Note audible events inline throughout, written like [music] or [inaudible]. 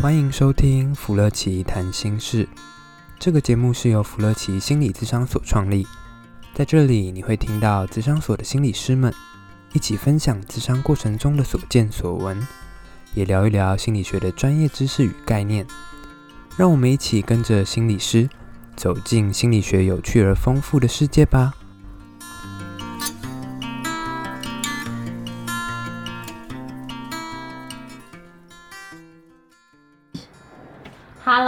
欢迎收听芙乐奇谈心事。这个节目是由芙乐奇心理咨商所创立，在这里你会听到咨商所的心理师们一起分享咨商过程中的所见所闻，也聊一聊心理学的专业知识与概念。让我们一起跟着心理师走进心理学有趣而丰富的世界吧。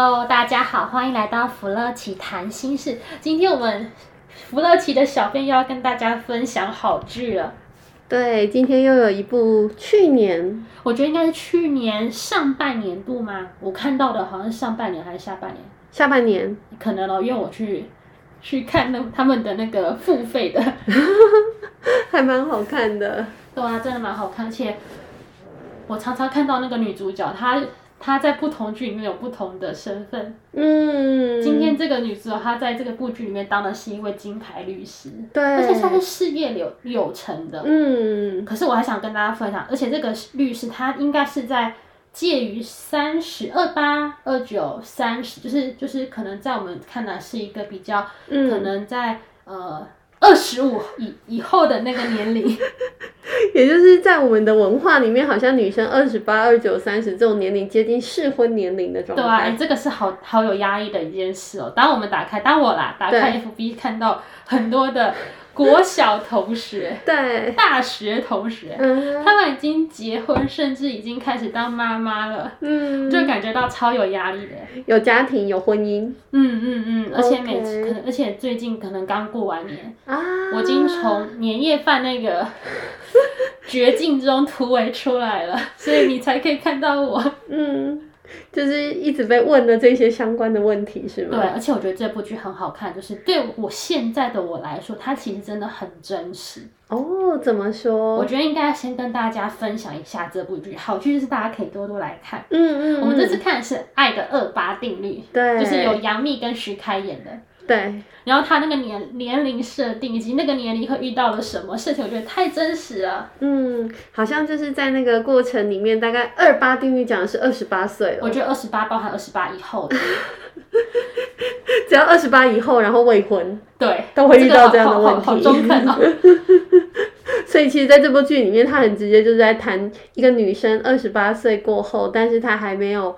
Hello，大家好，欢迎来到福乐奇谈心事。今天我们福乐奇的小编又要跟大家分享好剧了。对，今天又有一部去年，我觉得应该是去年上半年度吗？我看到的好像是上半年还是下半年？下半年，可能哦，因为我去去看那他们的那个付费的，[laughs] 还蛮好看的。对啊，真的蛮好看，而且我常常看到那个女主角她。她在不同剧里面有不同的身份。嗯，今天这个女主角她在这个部剧里面当的是一位金牌律师，对，而且她是事业有有成的。嗯，可是我还想跟大家分享，而且这个律师他应该是在介于三十二八、二九、三十，就是就是可能在我们看来是一个比较，嗯、可能在呃。二十五以以后的那个年龄，[laughs] 也就是在我们的文化里面，好像女生二十八、二九、三十这种年龄接近适婚年龄的状态。对啊，这个是好好有压抑的一件事哦。当我们打开，当我啦打开 FB 看到很多的。国小同学，对，大学同学，嗯，他们已经结婚，甚至已经开始当妈妈了，嗯，就感觉到超有压力的，有家庭，有婚姻，嗯嗯嗯，而且每次可能，而且最近可能刚过完年，啊，我已经从年夜饭那个绝境中突围出来了，所以你才可以看到我，嗯。[laughs] 就是一直被问的这些相关的问题，是吗？对，而且我觉得这部剧很好看，就是对我现在的我来说，它其实真的很真实。哦，怎么说？我觉得应该先跟大家分享一下这部剧，好剧就是大家可以多多来看。嗯嗯，嗯。我们这次看的是《爱的二八定律》，对，就是有杨幂跟徐开演的。对，然后他那个年年龄设定以及那个年龄会遇到了什么事情，我觉得太真实了。嗯，好像就是在那个过程里面，大概二八定律讲的是二十八岁了。我觉得二十八包含二十八以后的，[laughs] 只要二十八以后，然后未婚，对，都会遇到这样的问题。好，好，好中肯哦。[laughs] 所以其实在这部剧里面，他很直接就是在谈一个女生二十八岁过后，但是她还没有。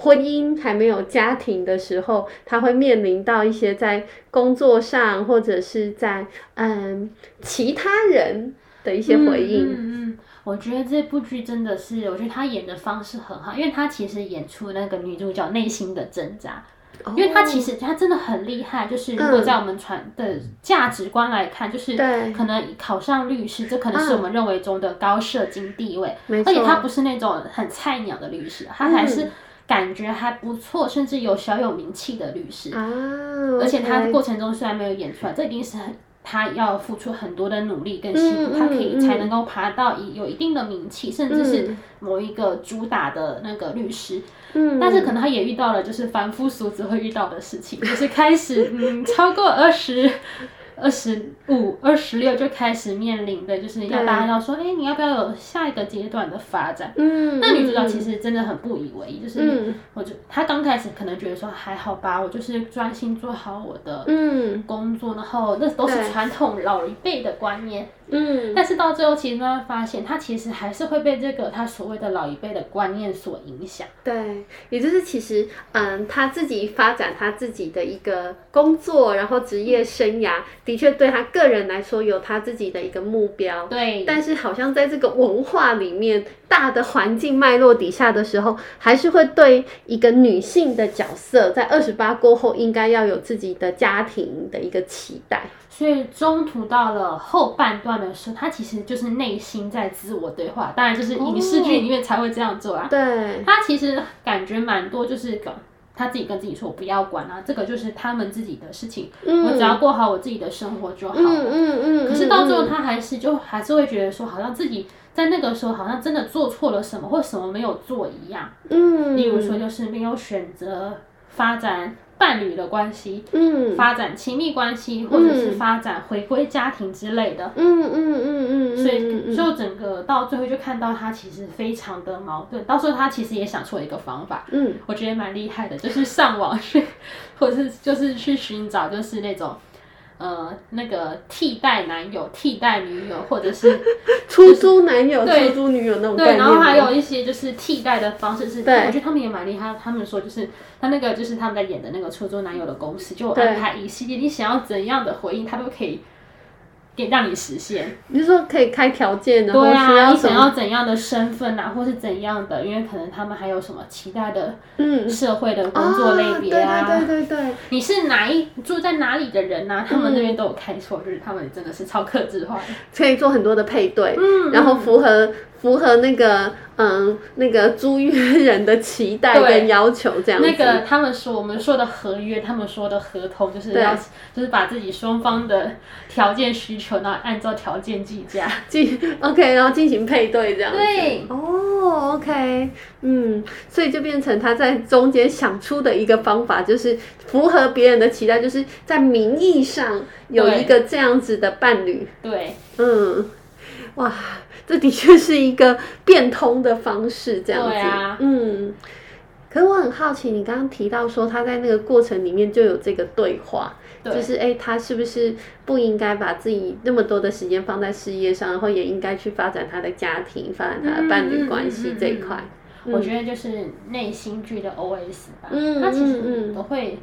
婚姻还没有家庭的时候，他会面临到一些在工作上或者是在嗯其他人的一些回应。嗯嗯，嗯，我觉得这部剧真的是，我觉得他演的方式很好，因为他其实演出那个女主角内心的挣扎，哦，因为他其实他真的很厉害，就是如果在我们传的价值观来看，嗯，就是可能考上律师，这可能是我们认为中的高社经地位，嗯，而且他不是那种很菜鸟的律师，他还是。感觉还不错，甚至有小有名气的律师啊，oh. 而且他过程中虽然没有演出来，这一定是很他要付出很多的努力跟辛苦，嗯、他可以才能够爬到一有一定的名气，嗯、甚至是某一个主打的那个律师。嗯，但是可能他也遇到了就是凡夫俗子会遇到的事情，就是开始嗯超过二十。二十五、二十六就开始面临的，就是要大家要说，哎、欸，你要不要有下一个阶段的发展？嗯，那女主角其实真的很不以为意，就是、嗯、我就她刚开始可能觉得说还好吧，我就是专心做好我的工作，嗯、然后那都是传统老一辈的观念。嗯，但是到最后，其实慢慢发现，他其实还是会被这个她所谓的老一辈的观念所影响。对，也就是其实，嗯，她自己发展她自己的一个工作，然后职业生涯，的确对他个人来说有他自己的一个目标。对。但是好像在这个文化里面，大的环境脉络底下的时候，还是会对一个女性的角色，在二十八过后应该要有自己的家庭的一个期待。所以中途到了后半段的时候，他其实就是内心在自我对话，当然就是影视剧里面才会这样做啊。哦、对，他其实感觉蛮多，就是他自己跟自己说：“我不要管啊，这个就是他们自己的事情，嗯、我只要过好我自己的生活就好了。嗯”嗯嗯，嗯。可是到最后，他还是就还是会觉得说，好像自己在那个时候好像真的做错了什么，或什么没有做一样。嗯。例如说，就是没有选择。发展伴侣的关系，嗯，发展亲密关系，或者是发展回归家庭之类的，嗯嗯嗯嗯嗯，所以就整个到最后就看到他其实非常的矛盾，到时候他其实也想出了一个方法，嗯，我觉得蛮厉害的，就是上网去，或者是就是去寻找就是那种。呃，那个替代男友、替代女友，或者是、[laughs] 就是、出租男友、出租女友那种。对，然后还有一些就是替代的方式是，对我觉得他们也蛮厉害。他们说就是他那个就是他们在演的那个出租男友的公司，就安排一系列你想要怎样的回应，他都可以。让你实现，你是说可以开条件的？对啊，你想要怎样的身份啊，或是怎样的？因为可能他们还有什么期待的，嗯，社会的工作类别啊，对对对对。你是哪一住在哪里的人啊？他们那边都有开错，就是他们真的是超克制化的，可以做很多的配对，嗯，然后符合。符合那个嗯，那个租约人的期待跟要求，这样子。那个他们说我们说的合约，他们说的合同，就是要就是把自己双方的条件需求，然后按照条件计价，进 OK，然后进行配对这样子。对，哦，OK，嗯，所以就变成他在中间想出的一个方法，就是符合别人的期待，就是在名义上有一个这样子的伴侣。对，嗯，哇。这的确是一个变通的方式，这样子。啊、嗯。可是我很好奇，你刚刚提到说他在那个过程里面就有这个对话，对就是哎，他是不是不应该把自己那么多的时间放在事业上，然后也应该去发展他的家庭，发展他的伴侣关系这一块？我觉得就是内心剧的 OS 吧。嗯，他其实都会。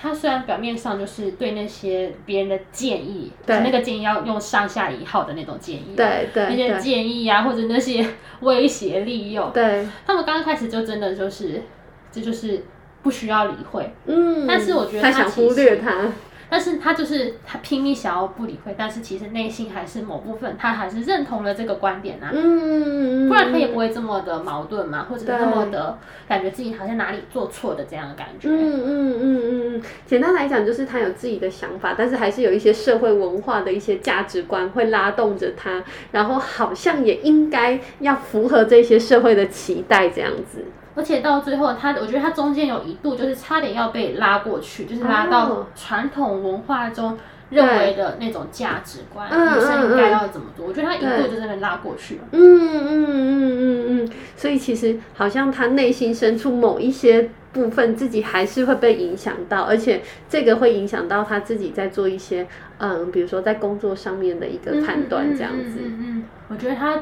他虽然表面上就是对那些别人的建议，对。那个建议要用上下引号的那种建议，对对，那些建议啊，或者那些威胁利诱，对，他们刚刚开始就真的就是，这就是不需要理会，嗯，但是我觉得他，他想忽略他。但是他就是他拼命想要不理会，但是其实内心还是某部分他还是认同了这个观点啊，嗯，不然他也不会这么的矛盾嘛，或者那么的感觉自己好像哪里做错的这样的感觉。嗯嗯嗯嗯，简单来讲就是他有自己的想法，但是还是有一些社会文化的一些价值观会拉动着他，然后好像也应该要符合这些社会的期待这样子。而且到最后，他我觉得他中间有一度就是差点要被拉过去，就是拉到传统文化中认为的那种价值观，女生应该要怎么做？我觉得他一度就在那拉过去了。嗯嗯嗯嗯嗯，所以其实好像他内心深处某一些部分自己还是会被影响到，而且这个会影响到他自己在做一些嗯，比如说在工作上面的一个判断这样子。嗯嗯，我觉得他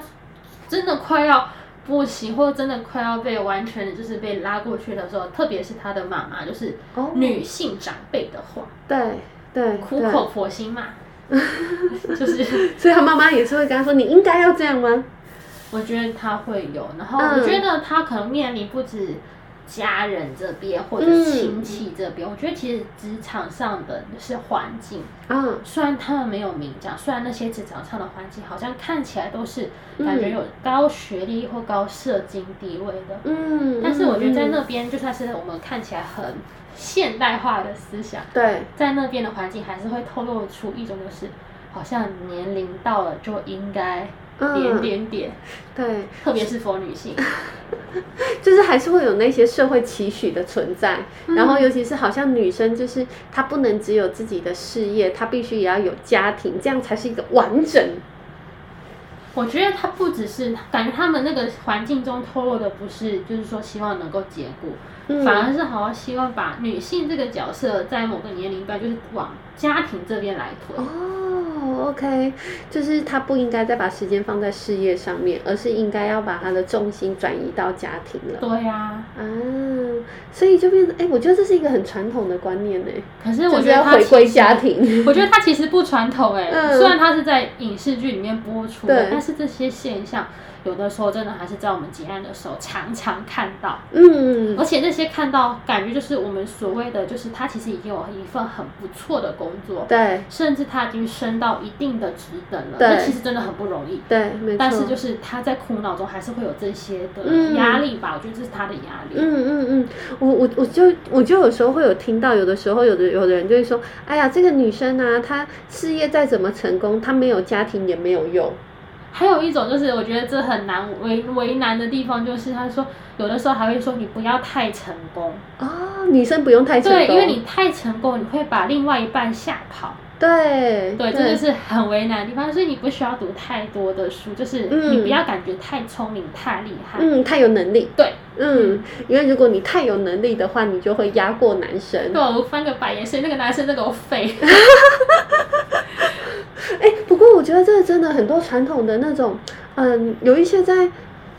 真的快要。不行，或者真的快要被完全就是被拉过去的时候，特别是他的妈妈，就是女性长辈的话，对对，苦口婆心嘛，[laughs] 就是，[laughs] 所以他妈妈也是会跟他说：“你应该要这样吗？”我觉得他会有，然后我觉得他可能面临不止。家人这边或者亲戚这边，嗯、我觉得其实职场上的是环境。嗯，虽然他们没有明讲，虽然那些职场上的环境好像看起来都是感觉有高学历或高社经地位的，嗯，但是我觉得在那边，就算是我们看起来很现代化的思想，对，在那边的环境还是会透露出一种就是，好像年龄到了就应该。点点点，对，特别是佛女性，[laughs] 就是还是会有那些社会期许的存在，嗯、然后尤其是好像女生，就是她不能只有自己的事业，她必须也要有家庭，这样才是一个完整。我觉得她不只是感觉他们那个环境中透露的不是，就是说希望能够结果，嗯、反而是好像希望把女性这个角色在某个年龄段就是往家庭这边来推。哦。哦，OK，就是她不应该再把时间放在事业上面，而是应该要把她的重心转移到家庭了。对呀、啊，啊，所以就变成，哎、欸，我觉得这是一个很传统的观念呢。可是我觉得他回归家庭，我觉得他其实不传统哎。嗯、虽然他是在影视剧里面播出的，对但是这些现象。有的时候真的还是在我们结案的时候常常看到，嗯，而且那些看到感觉就是我们所谓的，就是他其实已经有一份很不错的工作，对，甚至他已经升到一定的职等了，对，那其实真的很不容易，对，没错。但是就是他在苦恼中还是会有这些的压力吧，嗯、我觉得这是他的压力。嗯嗯嗯，我我我就我就有时候会有听到，有的时候有的有的人就会说，哎呀，这个女生啊，她事业再怎么成功，她没有家庭也没有用。还有一种就是我觉得这很难为为难的地方，就是他说有的时候还会说你不要太成功哦，女生不用太成功，对，因为你太成功，你会把另外一半吓跑。对对，这就是很为难的地方，所以你不需要读太多的书，就是你不要感觉太聪明、太厉害，嗯，太有能力。对，嗯，因为如果你太有能力的话，你就会压过男生。对，我翻个白眼，所以那个男生在给我废。哎，不过我觉得这个真的很多传统的那种，嗯，有一些在。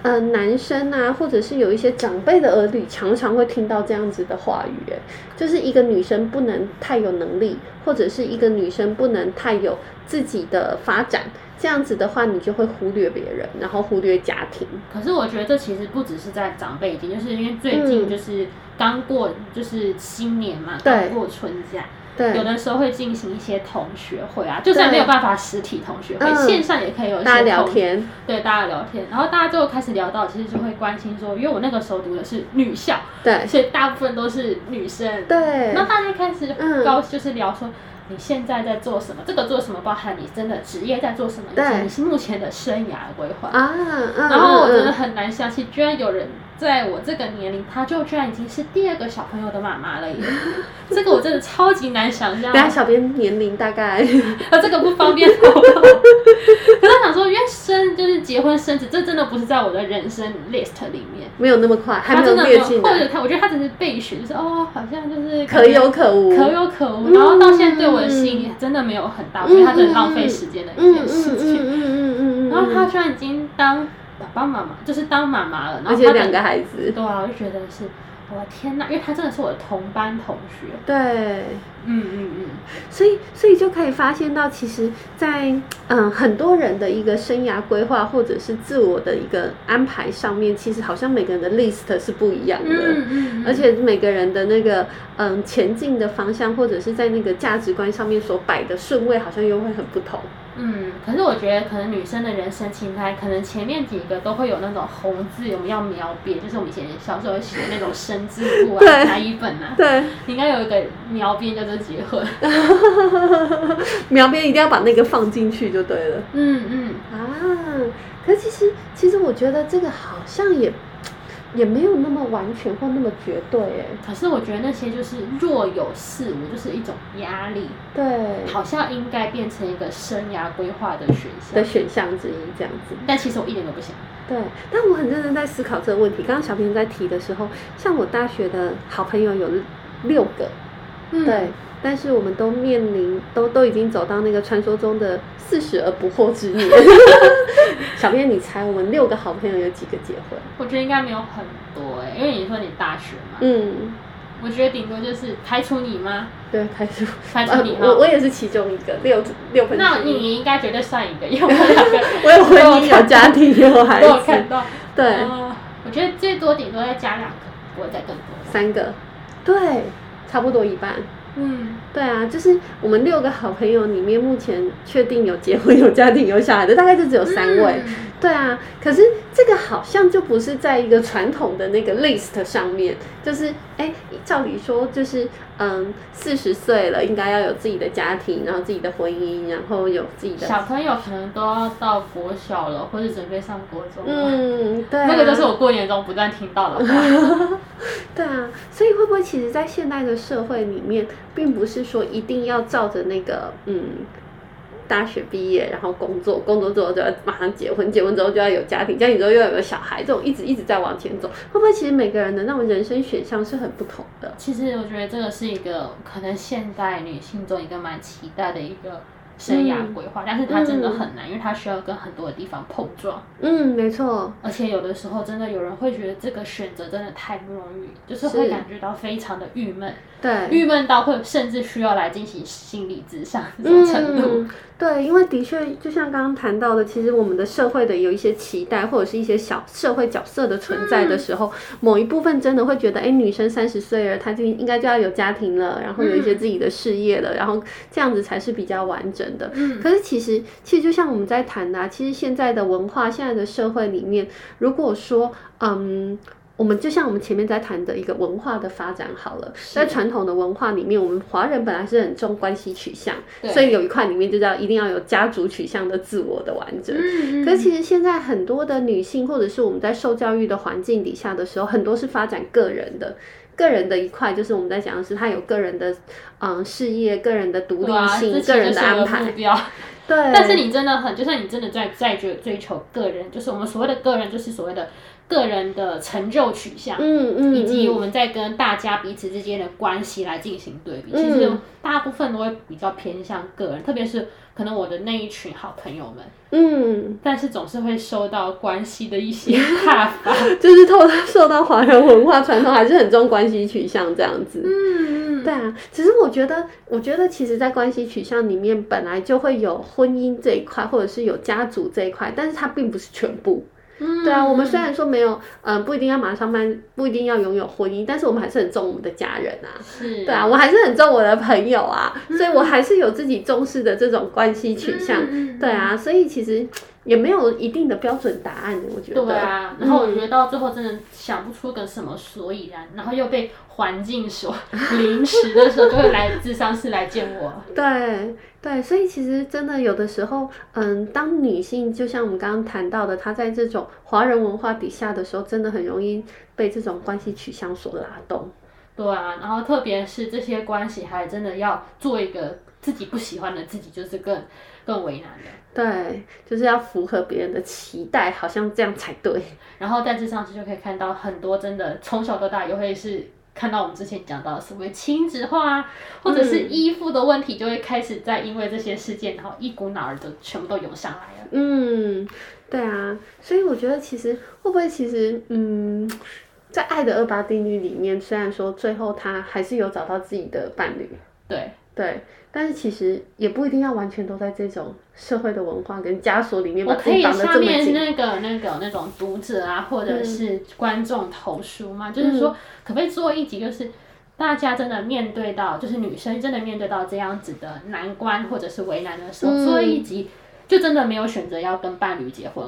呃，男生啊，或者是有一些长辈的儿女，常常会听到这样子的话语，哎，就是一个女生不能太有能力，或者是一个女生不能太有自己的发展，这样子的话，你就会忽略别人，然后忽略家庭。可是我觉得这其实不只是在长辈间，就是因为最近就是刚过就是新年嘛，刚、嗯、过春假。对，有的时候会进行一些同学会啊，就算没有办法实体同学会，嗯、线上也可以有一些大家聊天。对，大家聊天，然后大家最后开始聊到，其实就会关心说，因为我那个时候读的是女校，对，所以大部分都是女生。对，那大家开始高就是聊说，你现在在做什么？这个做什么？包含你真的职业在做什么？对，以及你是目前的生涯规划啊。然后我真的很难相信，居然有人。在我这个年龄，她就居然已经是第二个小朋友的妈妈了耶！[laughs] 这个我真的超级难想象。等下小编年龄大概，[laughs] 啊，这个不方便透露。[laughs] 可是想说，因为生就是结婚生子，这真的不是在我的人生 list 里面，没有那么快，还没有列进来。或者他，我觉得他只是备选，就是哦，好像就是可有可无，可有可无。然后到现在对我的吸引力真的没有很大，我觉得他真的浪费时间的一件事情。嗯嗯嗯嗯嗯。然后他居然已经当。爸爸妈妈就是当妈妈了，然后他而且两个孩子，对啊，我就觉得是，我的天哪，因为他真的是我的同班同学，对，嗯嗯嗯，所以所以就可以发现到，其实在，在嗯很多人的一个生涯规划或者是自我的一个安排上面，其实好像每个人的 list 是不一样的，嗯嗯，而且每个人的那个嗯。前进的方向，或者是在那个价值观上面所摆的顺位，好像又会很不同。嗯，可是我觉得可能女生的人生清单，可能前面几个都会有那种红字，我们要描边，就是我们以前小时候写的那种生字簿啊、甲乙本啊。对，应该有一个描边叫做结婚。[laughs] 描边一定要把那个放进去就对了。嗯嗯啊，可是其实其实我觉得这个好像也。也没有那么完全或那么绝对哎，可是我觉得那些就是若有似无，就是一种压力。对，好像应该变成一个生涯规划的选项的选项之一这样子。但其实我一点都不想。对，但我很认真在思考这个问题。刚刚小平在提的时候，像我大学的好朋友有六个，嗯、对。但是我们都面临，都都已经走到那个传说中的四十而不惑之年。[laughs] 小编，你猜我们六个好朋友有几个结婚？我觉得应该没有很多哎、欸，因为你说你大学嘛。嗯。我觉得顶多就是排除你吗？对，排除排除你、呃。我我也是其中一个，六六分。那你应该绝对算一个，因为我们两个，[laughs] 我有婚姻、有家庭、有孩子。我有看到。对、呃。我觉得最多顶多再加两个，不会再更多。三个。对，差不多一半。嗯，对啊，就是我们六个好朋友里面，目前确定有结婚、有家庭、有小孩的，大概就只有三位。嗯、对啊，可是这个好像就不是在一个传统的那个 list 上面，就是哎，照理说就是嗯，四十岁了应该要有自己的家庭，然后自己的婚姻，然后有自己的小朋友，可能都要到国小了，或者准备上国中。嗯，对、啊，那个就是我过年中不断听到的话。[laughs] 对啊，所以会不会其实，在现代的社会里面，并不是说一定要照着那个嗯，大学毕业然后工作，工作之后就要马上结婚，结婚之后就要有家庭，家庭之后又要有个小孩，这种一直一直在往前走，会不会其实每个人的那种人生选项是很不同的？其实我觉得这个是一个可能现代女性中一个蛮期待的一个。生涯规划，但是它真的很难，嗯、因为它需要跟很多的地方碰撞。嗯，没错。而且有的时候，真的有人会觉得这个选择真的太不容易，就是会感觉到非常的郁闷。对，郁闷到会甚至需要来进行心理咨商这种程度。嗯对，因为的确，就像刚刚谈到的，其实我们的社会的有一些期待，或者是一些小社会角色的存在的时候，嗯、某一部分真的会觉得，哎，女生三十岁了，她就应该就要有家庭了，然后有一些自己的事业了，嗯、然后这样子才是比较完整的。嗯，可是其实，其实就像我们在谈的、啊，其实现在的文化，现在的社会里面，如果说，嗯。我们就像我们前面在谈的一个文化的发展好了，在传统的文化里面，我们华人本来是很重关系取向，所以有一块里面就叫一定要有家族取向的自我的完整。嗯嗯。可是其实现在很多的女性，或者是我们在受教育的环境底下的时候，很多是发展个人的。个人的一块就是我们在讲的是他有个人的嗯事业、个人的独立性、啊、个人的安排。对，但是你真的很，就算你真的在在追追求个人，就是我们所谓的个人，就是所谓的个人的成就取向，嗯嗯，以及我们在跟大家彼此之间的关系来进行对比。嗯、其实大部分都会比较偏向个人，特别是。可能我的那一群好朋友们，嗯，但是总是会受到关系的一些 [laughs] 看法，[laughs] 就是透受到华人文化传统还是很重关系取向这样子，嗯嗯，对啊，其实我觉得，我觉得其实，在关系取向里面本来就会有婚姻这一块，或者是有家族这一块，但是它并不是全部。嗯，对啊，我们虽然说没有，嗯、呃，不一定要马上办，不一定要拥有婚姻，但是我们还是很重我们的家人啊。是，对啊，我还是很重我的朋友啊，嗯、所以我还是有自己重视的这种关系取向。嗯、对啊，所以其实也没有一定的标准答案的，我觉得。对啊，然后我觉得到最后真的想不出个什么所以然，然后又被环境所 [laughs] 临时的时候，就会来智商室来见我。对。对，所以其实真的有的时候，嗯，当女性就像我们刚刚谈到的，她在这种华人文化底下的时候，真的很容易被这种关系取向所拉动。对啊，然后特别是这些关系，还真的要做一个自己不喜欢的自己，就是更更为难的。对，就是要符合别人的期待，好像这样才对。然后在这上次就可以看到很多真的从小到大也会是。看到我们之前讲到的所谓亲子化，或者是依附的问题，就会开始在因为这些事件，然后一股脑儿的全部都涌上来了。嗯，对啊，所以我觉得其实会不会其实嗯，在爱的二八定律里面，虽然说最后他还是有找到自己的伴侣，对对。但是其实也不一定要完全都在这种社会的文化跟枷锁里面。我可以下面那个那个那种读者啊，或者是观众投书嘛，嗯、就是说可不可以做一集，就是大家真的面对到，就是女生真的面对到这样子的难关或者是为难的时候，做、嗯、一集就真的没有选择要跟伴侣结婚。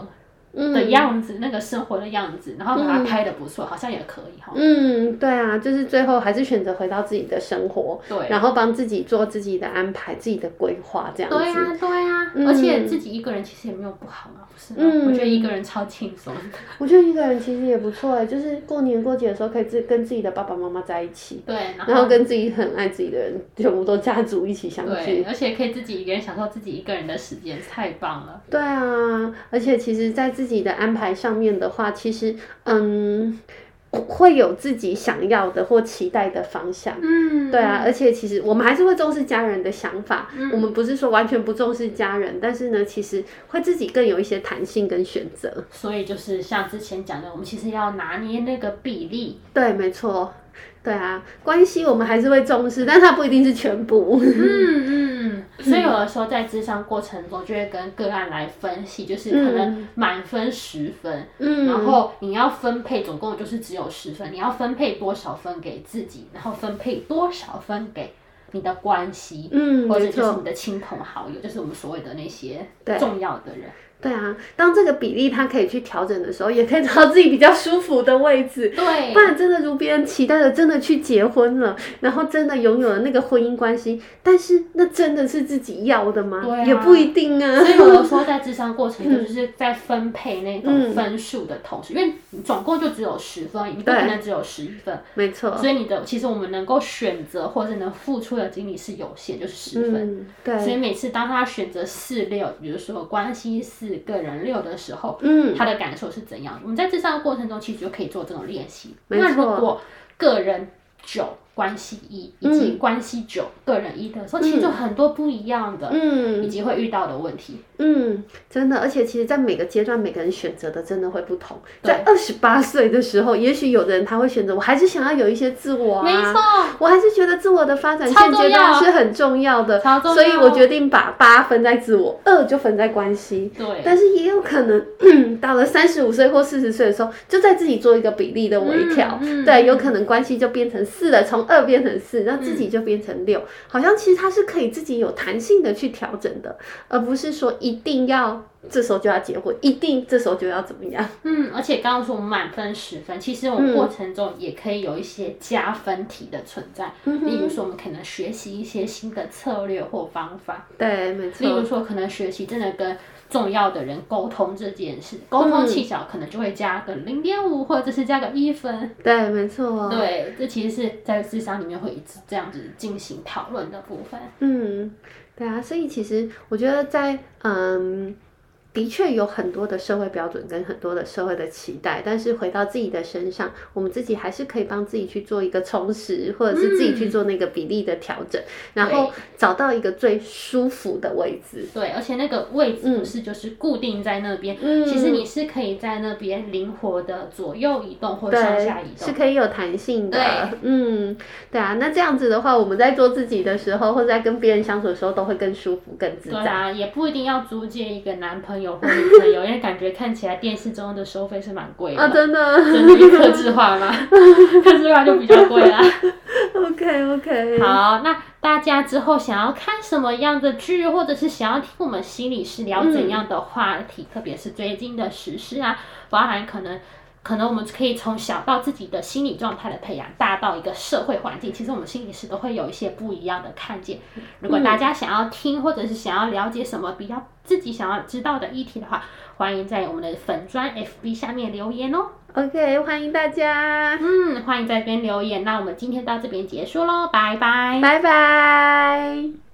的样子，嗯、那个生活的样子，然后把它拍的不错，嗯、好像也可以哈。嗯，对啊，就是最后还是选择回到自己的生活，对，然后帮自己做自己的安排、自己的规划，这样子。对啊，对啊，嗯、而且自己一个人其实也没有不好嘛，不是吗？嗯，我觉得一个人超轻松。我觉得一个人其实也不错哎，就是过年过节的时候可以自跟自己的爸爸妈妈在一起，对，然后，然后跟自己很爱自己的人，全部都家族一起相聚，而且可以自己一个人享受自己一个人的时间，太棒了。对啊，而且其实，在自己的安排上面的话，其实嗯，会有自己想要的或期待的方向。嗯，对啊，而且其实我们还是会重视家人的想法。嗯，我们不是说完全不重视家人，但是呢，其实会自己更有一些弹性跟选择。所以就是像之前讲的，我们其实要拿捏那个比例。对，没错。[laughs] 对啊，关系我们还是会重视，但它不一定是全部。嗯嗯，所以有的时候在智商过程中，就会跟个案来分析，就是可能满分十分，嗯，然后你要分配，总共就是只有十分，你要分配多少分给自己，然后分配多少分给你的关系，嗯，或者就是你的亲朋好友，就是我们所谓的那些重要的人。对啊，当这个比例它可以去调整的时候，也可以找到自己比较舒服的位置。对，不然真的如别人期待的，真的去结婚了，然后真的拥有了那个婚姻关系，但是那真的是自己要的吗？对啊，也不一定啊。所以有的时候在智商过程中，[laughs] 就是在分配那种分数的同时，嗯、因为总共就只有十分，你不可能只有十一分。没错。所以你的其实我们能够选择或者能付出的精力是有限，就是十分。嗯、对。所以每次当他选择四六，比如说关系四。个人六的时候，嗯，他的感受是怎样？我们在咨商的过程中，其实就可以做这种练习。那如果个人九。关系一以及关系九、嗯、个人一的时候，其实就很多不一样的，嗯，以及会遇到的问题，嗯，真的，而且其实，在每个阶段，每个人选择的真的会不同。在二十八岁的时候，也许有的人他会选择，我还是想要有一些自我啊，没错。错，我还是觉得自我的发展现阶段是很重要的，要，所以我决定把八分在自我，二就分在关系。对，但是也有可能 [clears throat] 到了三十五岁或四十岁的时候，就在自己做一个比例的微调，对，有可能关系就变成四的从。从二变成四，那自己就变成六，嗯，好像其实它是可以自己有弹性的去调整的，而不是说一定要这时候就要结婚，一定这时候就要怎么样。嗯，而且刚刚说我们满分十分，其实我们过程中也可以有一些加分题的存在，嗯，例如说我们可能学习一些新的策略或方法，对，没错。例如说可能学习真的跟重要的人沟通这件事，沟通技巧可能就会加个零点五，或者是加个一分。对，没错。对，这其实是在智商里面会一直这样子进行讨论的部分。嗯，对啊，所以其实我觉得在嗯。的确有很多的社会标准跟很多的社会的期待，但是回到自己的身上，我们自己还是可以帮自己去做一个充实，或者是自己去做那个比例的调整，嗯，然后找到一个最舒服的位置。对，而且那个位置不是就是固定在那边，嗯，其实你是可以在那边灵活的左右移动或上下移动，是可以有弹性的。对，嗯，对啊，那这样子的话，我们在做自己的时候，或者在跟别人相处的时候，都会更舒服、更自在。对啊，也不一定要租借一个男朋友。有或女朋友，因为感觉看起来电视中的收费是蛮贵的啊，真的，真的克制化嘛，客制化就比较贵啦。[laughs] OK OK，好，那大家之后想要看什么样的剧，或者是想要听我们心理师聊怎样的话题，嗯、特别是最近的时事啊，包含可能。可能我们可以从小到自己的心理状态的培养，大到一个社会环境，其实我们心理师都会有一些不一样的看见。如果大家想要听，或者是想要了解什么比较自己想要知道的议题的话，欢迎在我们的粉砖 FB 下面留言哦。OK，欢迎大家。嗯，欢迎在这边留言。那我们今天到这边结束喽，拜拜，拜拜。